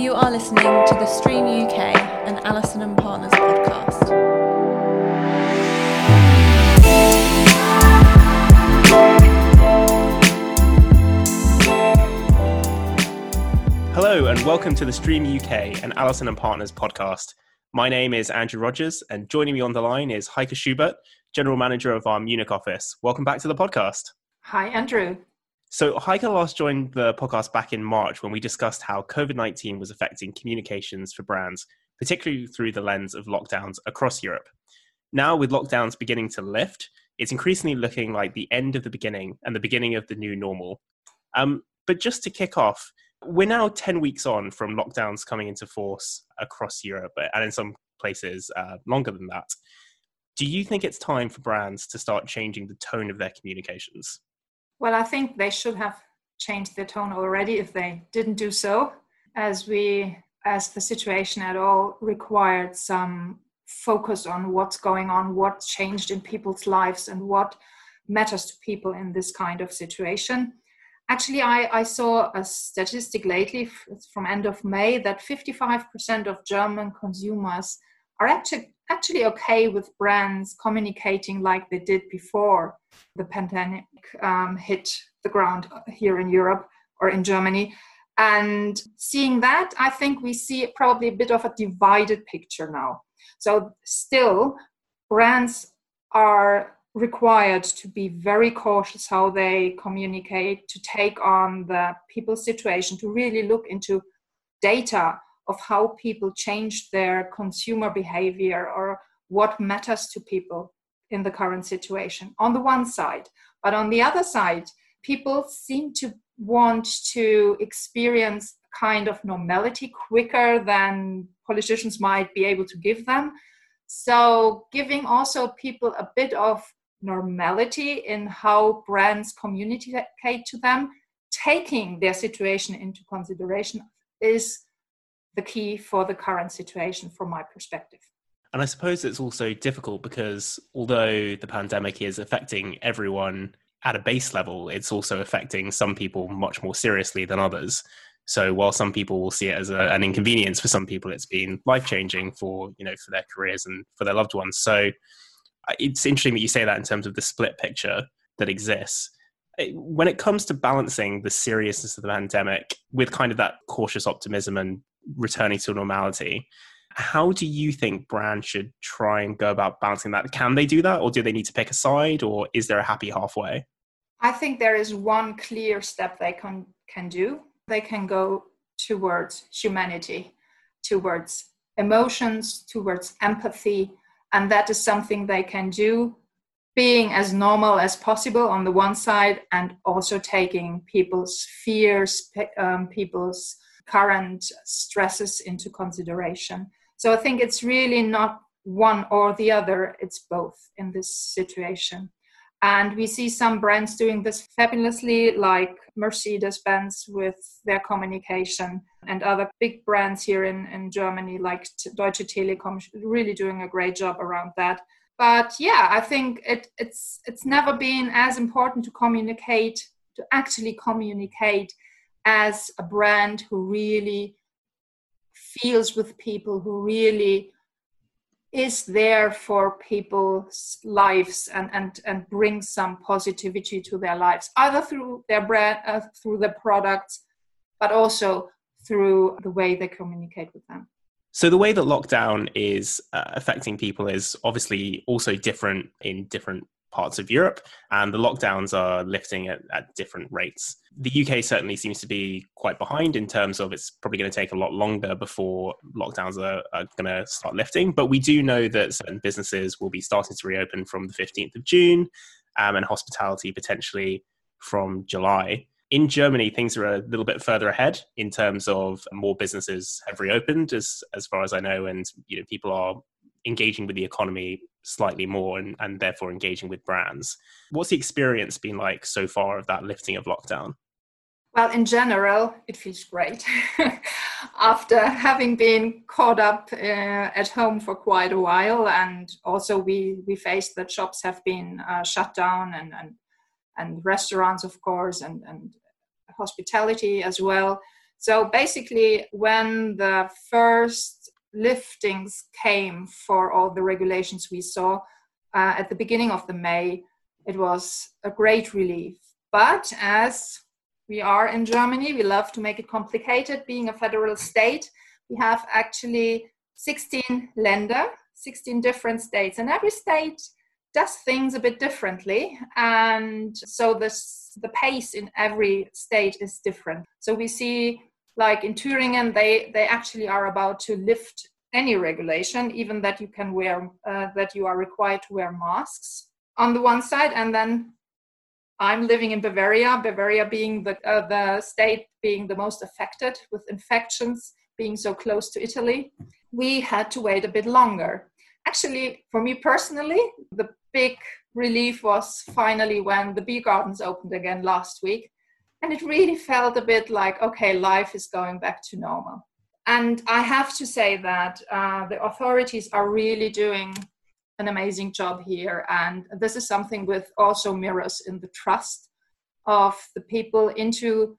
You are listening to the Stream UK and Allison and Partners podcast. Hello, and welcome to the Stream UK and Allison and Partners podcast. My name is Andrew Rogers, and joining me on the line is Heike Schubert, General Manager of our Munich office. Welcome back to the podcast. Hi, Andrew. So, Heike last joined the podcast back in March when we discussed how COVID 19 was affecting communications for brands, particularly through the lens of lockdowns across Europe. Now, with lockdowns beginning to lift, it's increasingly looking like the end of the beginning and the beginning of the new normal. Um, but just to kick off, we're now 10 weeks on from lockdowns coming into force across Europe and in some places uh, longer than that. Do you think it's time for brands to start changing the tone of their communications? Well, I think they should have changed their tone already if they didn't do so, as we, as the situation at all required some focus on what's going on, what changed in people's lives, and what matters to people in this kind of situation. Actually, I, I saw a statistic lately from end of May that 55% of German consumers are actually actually okay with brands communicating like they did before the pandemic um, hit the ground here in Europe or in Germany. And seeing that, I think we see probably a bit of a divided picture now. So, still, brands are required to be very cautious how they communicate, to take on the people's situation, to really look into data of how people change their consumer behavior or what matters to people in the current situation on the one side. But on the other side people seem to want to experience kind of normality quicker than politicians might be able to give them. So giving also people a bit of normality in how brands communicate to them taking their situation into consideration is the key for the current situation from my perspective. And I suppose it's also difficult because although the pandemic is affecting everyone at a base level, it's also affecting some people much more seriously than others. So while some people will see it as a, an inconvenience, for some people it's been life changing for you know for their careers and for their loved ones. So it's interesting that you say that in terms of the split picture that exists. When it comes to balancing the seriousness of the pandemic with kind of that cautious optimism and returning to normality. How do you think brands should try and go about balancing that? Can they do that, or do they need to pick a side, or is there a happy halfway? I think there is one clear step they can can do. They can go towards humanity, towards emotions, towards empathy, and that is something they can do being as normal as possible on the one side and also taking people's fears um, people's current stresses into consideration. So I think it's really not one or the other, it's both in this situation. And we see some brands doing this fabulously, like Mercedes Benz with their communication, and other big brands here in, in Germany, like Deutsche Telekom, really doing a great job around that. But yeah, I think it, it's it's never been as important to communicate, to actually communicate as a brand who really feels with people, who really is there for people's lives and, and, and brings some positivity to their lives, either through their brand, uh, through the products, but also through the way they communicate with them. So the way that lockdown is uh, affecting people is obviously also different in different parts of Europe, and the lockdowns are lifting at, at different rates. The UK certainly seems to be quite behind in terms of it's probably going to take a lot longer before lockdowns are, are going to start lifting. But we do know that certain businesses will be starting to reopen from the 15th of June, um, and hospitality potentially from July. In Germany, things are a little bit further ahead in terms of more businesses have reopened, as as far as I know, and you know people are engaging with the economy slightly more and, and therefore engaging with brands. What's the experience been like so far of that lifting of lockdown? Well, in general, it feels great. After having been caught up uh, at home for quite a while, and also we we faced that shops have been uh, shut down, and, and and restaurants, of course, and and hospitality as well. So basically, when the first liftings came for all the regulations we saw uh, at the beginning of the May, it was a great relief. But as we are in Germany, we love to make it complicated. Being a federal state, we have actually 16 Länder, 16 different states, and every state does things a bit differently. And so this, the pace in every state is different. So we see like in Thüringen, they, they actually are about to lift any regulation, even that you can wear, uh, that you are required to wear masks on the one side. And then I'm living in Bavaria, Bavaria being the, uh, the state being the most affected with infections being so close to Italy. We had to wait a bit longer. Actually, for me personally, the big relief was finally when the beer gardens opened again last week and it really felt a bit like okay life is going back to normal. And i have to say that uh, the authorities are really doing an amazing job here. And this is something with also mirrors in the trust of the people into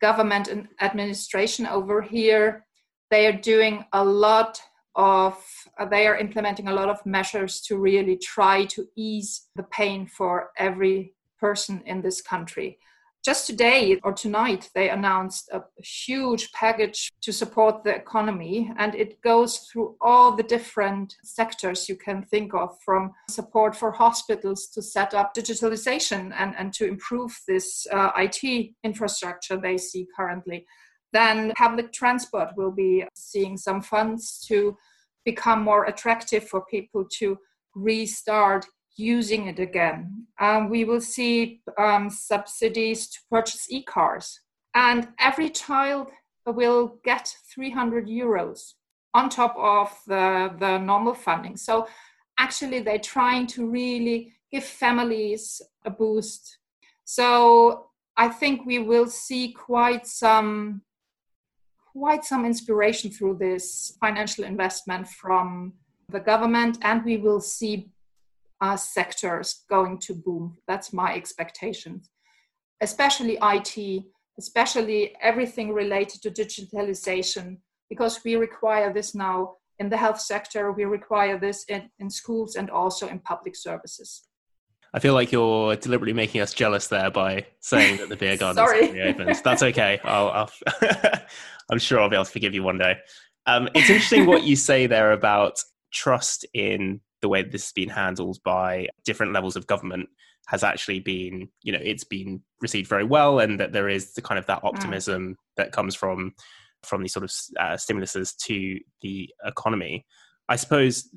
government and administration over here. They are doing a lot of uh, they are implementing a lot of measures to really try to ease the pain for every person in this country just today or tonight, they announced a huge package to support the economy, and it goes through all the different sectors you can think of from support for hospitals to set up digitalization and, and to improve this uh, IT infrastructure they see currently. Then public transport will be seeing some funds to become more attractive for people to restart using it again. Um, we will see um, subsidies to purchase e cars, and every child will get 300 euros on top of the, the normal funding. So, actually, they're trying to really give families a boost. So, I think we will see quite some quite some inspiration through this financial investment from the government and we will see uh, sectors going to boom. That's my expectation, especially IT, especially everything related to digitalization, because we require this now in the health sector, we require this in, in schools and also in public services. I feel like you're deliberately making us jealous there by saying that the beer garden is reopened. That's okay. I'll, I'll I'm sure I'll be able to forgive you one day. Um, it's interesting what you say there about trust in the way this has been handled by different levels of government has actually been, you know, it's been received very well, and that there is the kind of that mm. optimism mm. that comes from from these sort of uh, stimuluses to the economy. I suppose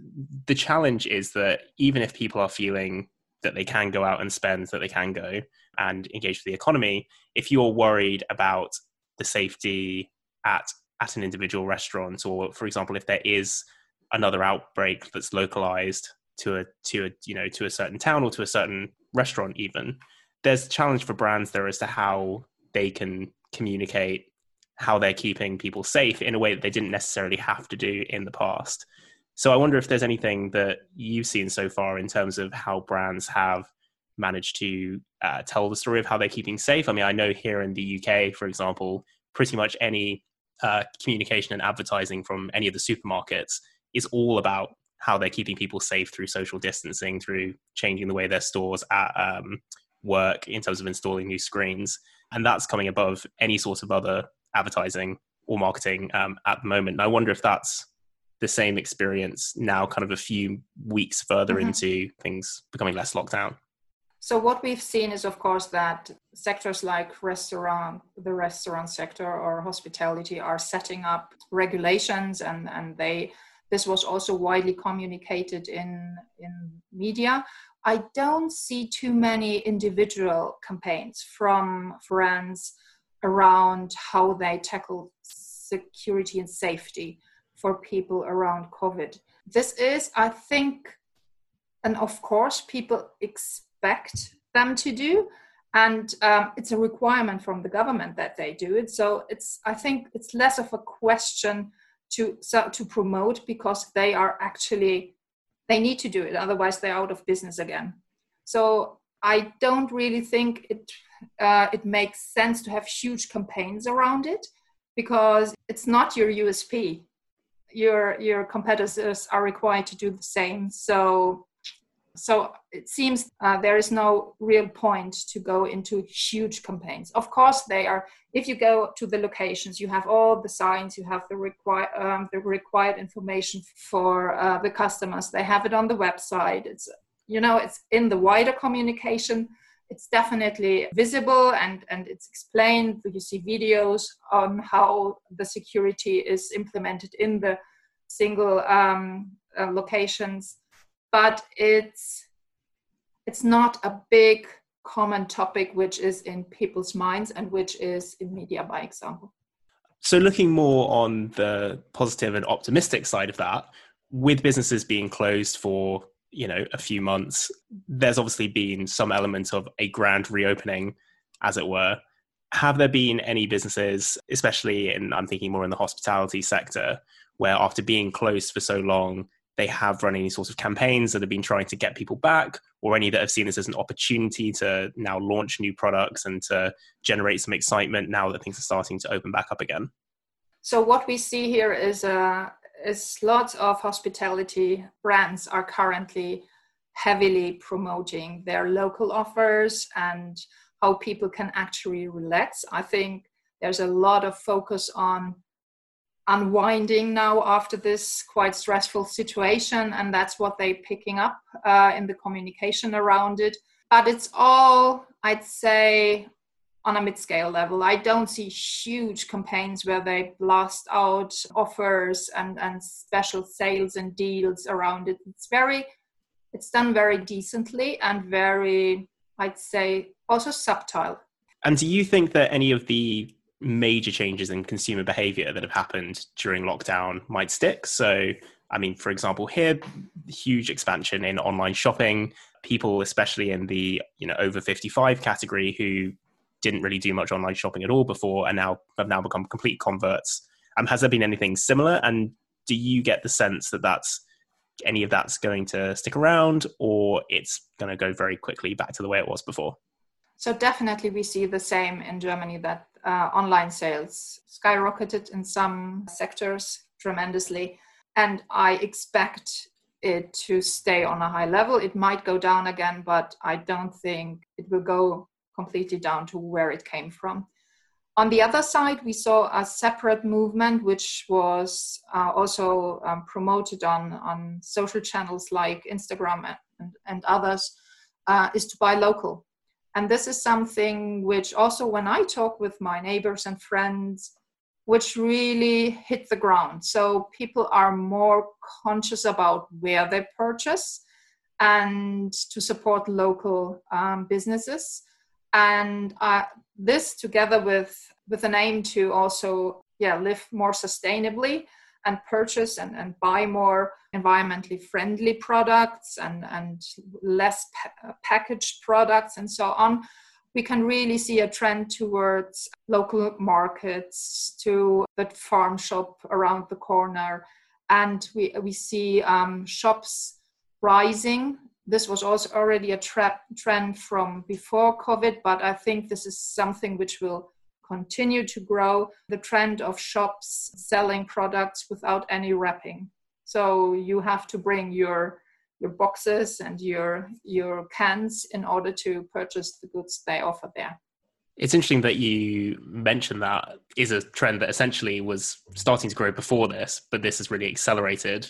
the challenge is that even if people are feeling that they can go out and spend, that they can go and engage with the economy, if you're worried about the safety at at an individual restaurant, or for example, if there is another outbreak that's localized to a to a you know to a certain town or to a certain restaurant even there's a challenge for brands there as to how they can communicate how they're keeping people safe in a way that they didn't necessarily have to do in the past. So i wonder if there's anything that you've seen so far in terms of how brands have managed to uh, tell the story of how they're keeping safe. I mean i know here in the uk for example pretty much any uh, communication and advertising from any of the supermarkets is all about how they're keeping people safe through social distancing, through changing the way their stores at, um, work in terms of installing new screens. And that's coming above any sort of other advertising or marketing um, at the moment. And I wonder if that's the same experience now, kind of a few weeks further mm-hmm. into things becoming less locked down. So what we've seen is, of course, that sectors like restaurant, the restaurant sector or hospitality are setting up regulations, and and they this was also widely communicated in, in media. I don't see too many individual campaigns from brands around how they tackle security and safety for people around COVID. This is, I think, and of course, people expect them to do, and um, it's a requirement from the government that they do it. So it's, I think, it's less of a question to so, to promote because they are actually they need to do it otherwise they're out of business again so i don't really think it uh, it makes sense to have huge campaigns around it because it's not your USP. Your your competitors are required to do the same. So so it seems uh, there is no real point to go into huge campaigns. Of course, they are. If you go to the locations, you have all the signs, you have the required um, the required information for uh, the customers. They have it on the website. It's you know it's in the wider communication. It's definitely visible and and it's explained. You see videos on how the security is implemented in the single um, uh, locations but it's it's not a big common topic which is in people's minds and which is in media by example. So looking more on the positive and optimistic side of that with businesses being closed for you know a few months there's obviously been some element of a grand reopening as it were. Have there been any businesses especially in i'm thinking more in the hospitality sector where after being closed for so long they have run any sorts of campaigns that have been trying to get people back or any that have seen this as an opportunity to now launch new products and to generate some excitement now that things are starting to open back up again? So what we see here is uh, is lots of hospitality brands are currently heavily promoting their local offers and how people can actually relax. I think there's a lot of focus on unwinding now after this quite stressful situation and that's what they're picking up uh, in the communication around it. But it's all i'd say on a mid-scale level. I don't see huge campaigns where they blast out offers and, and special sales and deals around it. It's very it's done very decently and very i'd say also subtle. And do you think that any of the major changes in consumer behavior that have happened during lockdown might stick. So, I mean, for example, here, huge expansion in online shopping. People, especially in the you know over 55 category, who didn't really do much online shopping at all before, and now have now become complete converts. Um, has there been anything similar? And do you get the sense that that's any of that's going to stick around, or it's going to go very quickly back to the way it was before? So definitely, we see the same in Germany that uh, online sales skyrocketed in some sectors tremendously. And I expect it to stay on a high level. It might go down again, but I don't think it will go completely down to where it came from. On the other side, we saw a separate movement, which was uh, also um, promoted on, on social channels like Instagram and, and others, uh, is to buy local. And this is something which also, when I talk with my neighbors and friends, which really hit the ground. So people are more conscious about where they purchase and to support local um, businesses. And uh, this, together with with an aim to also yeah live more sustainably and purchase and, and buy more environmentally friendly products and, and less pa- packaged products and so on, we can really see a trend towards local markets to the farm shop around the corner. And we, we see um, shops rising. This was also already a tra- trend from before COVID, but I think this is something which will continue to grow the trend of shops selling products without any wrapping. So you have to bring your your boxes and your your cans in order to purchase the goods they offer there. It's interesting that you mentioned that is a trend that essentially was starting to grow before this, but this has really accelerated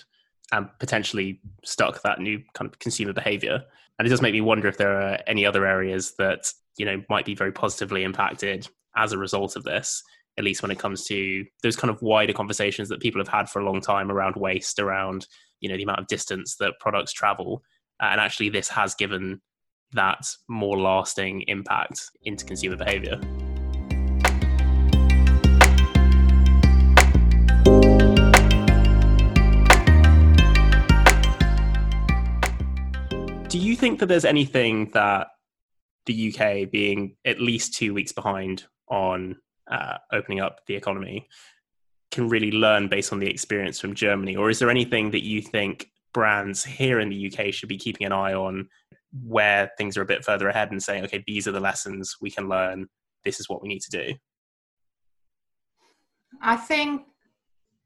and potentially stuck that new kind of consumer behavior. And it does make me wonder if there are any other areas that you know might be very positively impacted as a result of this at least when it comes to those kind of wider conversations that people have had for a long time around waste around you know the amount of distance that products travel. And actually this has given that more lasting impact into consumer behavior. Do you think that there's anything that the UK being at least two weeks behind on uh, opening up the economy can really learn based on the experience from Germany? Or is there anything that you think brands here in the UK should be keeping an eye on where things are a bit further ahead and saying, okay, these are the lessons we can learn, this is what we need to do? I think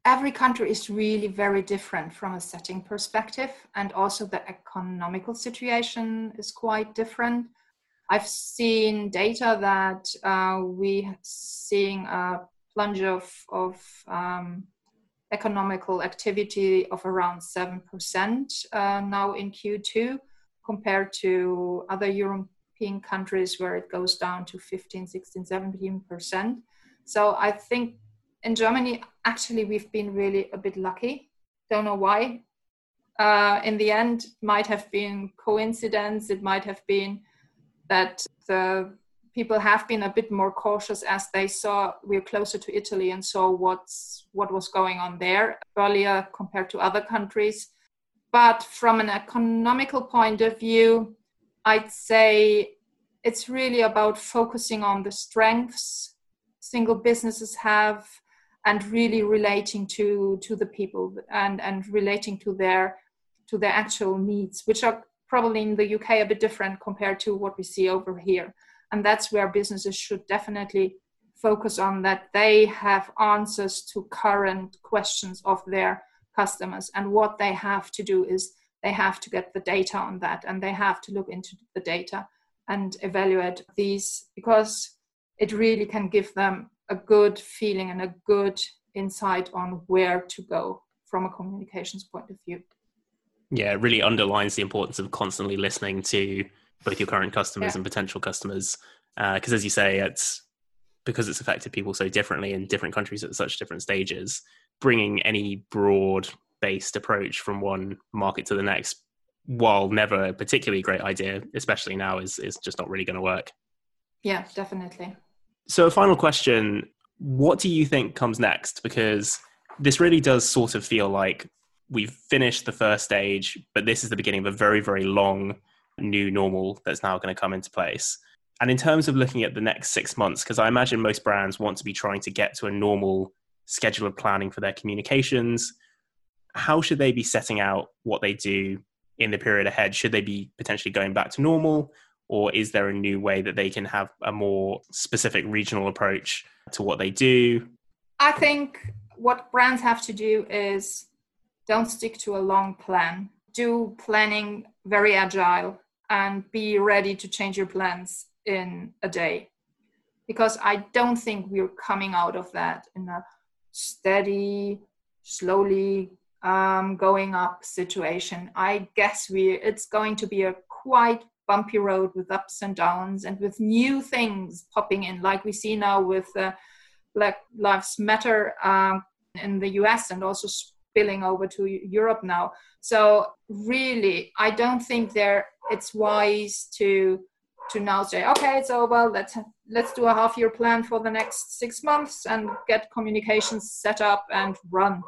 every country is really very different from a setting perspective, and also the economical situation is quite different. I've seen data that uh, we seeing a plunge of, of um, economical activity of around 7% uh, now in Q2 compared to other European countries where it goes down to 15, 16, 17%. So I think in Germany, actually, we've been really a bit lucky. Don't know why. Uh, in the end, might have been coincidence. It might have been that the people have been a bit more cautious as they saw we're closer to Italy and saw what's what was going on there earlier compared to other countries. But from an economical point of view, I'd say it's really about focusing on the strengths single businesses have and really relating to to the people and and relating to their to their actual needs which are probably in the UK a bit different compared to what we see over here and that's where businesses should definitely focus on that they have answers to current questions of their customers and what they have to do is they have to get the data on that and they have to look into the data and evaluate these because it really can give them a good feeling and a good insight on where to go from a communications point of view. Yeah, it really underlines the importance of constantly listening to both your current customers Yeah. and potential customers. Uh, because as you say, it's because it's affected people so differently in different countries at such different stages. Bringing any broad based approach from one market to the next, while never a particularly great idea, especially now, is is just not really going to work. Yeah, definitely. So, a final question What do you think comes next? Because this really does sort of feel like we've finished the first stage, but this is the beginning of a very, very long new normal that's now going to come into place. And in terms of looking at the next six months, because I imagine most brands want to be trying to get to a normal schedule of planning for their communications, how should they be setting out what they do in the period ahead? Should they be potentially going back to normal? Or is there a new way that they can have a more specific regional approach to what they do? I think what brands have to do is don't stick to a long plan. Do planning very agile and be ready to change your plans in a day. Because I don't think we're coming out of that in a steady, slowly um, going up situation. I guess we it's going to be a quite bumpy road with ups and downs and with new things popping in, like we see now with uh, Black Lives Matter um, in the US and also spilling over to Europe now. So really, I don't think there it's wise to to now say, okay, it's over. let's let's do a half year plan for the next six months and get communications set up and run.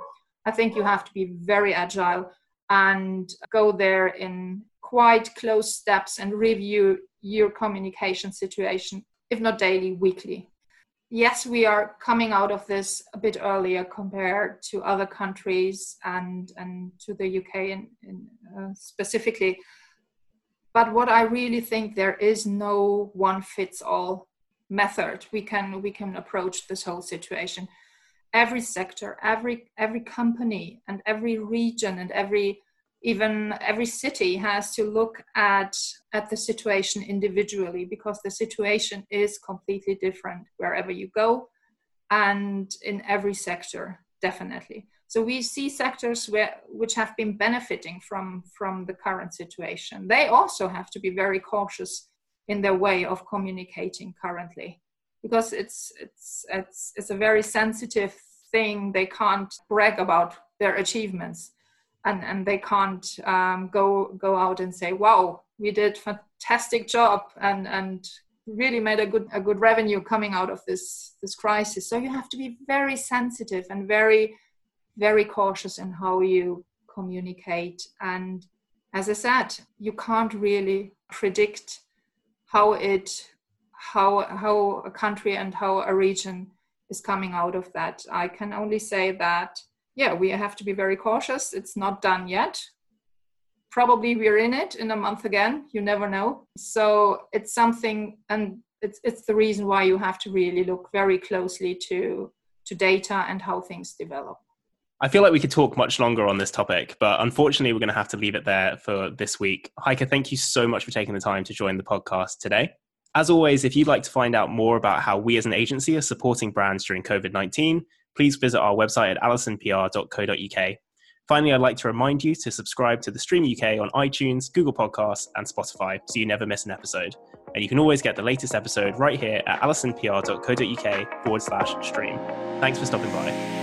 I think you have to be very agile and go there in quite close steps and review your communication situation, if not daily, weekly. Yes, we are coming out of this a bit earlier compared to other countries and, and to the UK in, in, uh, specifically. But what I really think there is no one fits all method we can we can approach this whole situation every sector every every company and every region and every even every city has to look at at the situation individually because the situation is completely different wherever you go and in every sector definitely. So we see sectors where which have been benefiting from from the current situation. They also have to be very cautious in their way of communicating currently because it's it's it's it's a very sensitive thing. They can't brag about their achievements and and they can't um, go go out and say wow we did fantastic job and and really made a good a good revenue coming out of this this crisis. So you have to be very sensitive and very very cautious in how you communicate. And as i said you can't really predict how it how how a country and how a region is coming out of that. I can only say that yeah we have to be very cautious it's not done yet probably we're in it in a month again you never know so it's something and it's it's the reason why you have to really look very closely to to data and how things develop. I feel like we could talk much longer on this topic, but unfortunately, we're going to have to leave it there for this week. Heike, thank you so much for taking the time to join the podcast today. As always, if you'd like to find out more about how we as an agency are supporting brands during COVID 19, please visit our website at allisonpr.co.uk. Finally, I'd like to remind you to subscribe to the Stream UK on iTunes, Google Podcasts, and Spotify so you never miss an episode. And you can always get the latest episode right here at allisonpr.co.uk forward slash stream. Thanks for stopping by.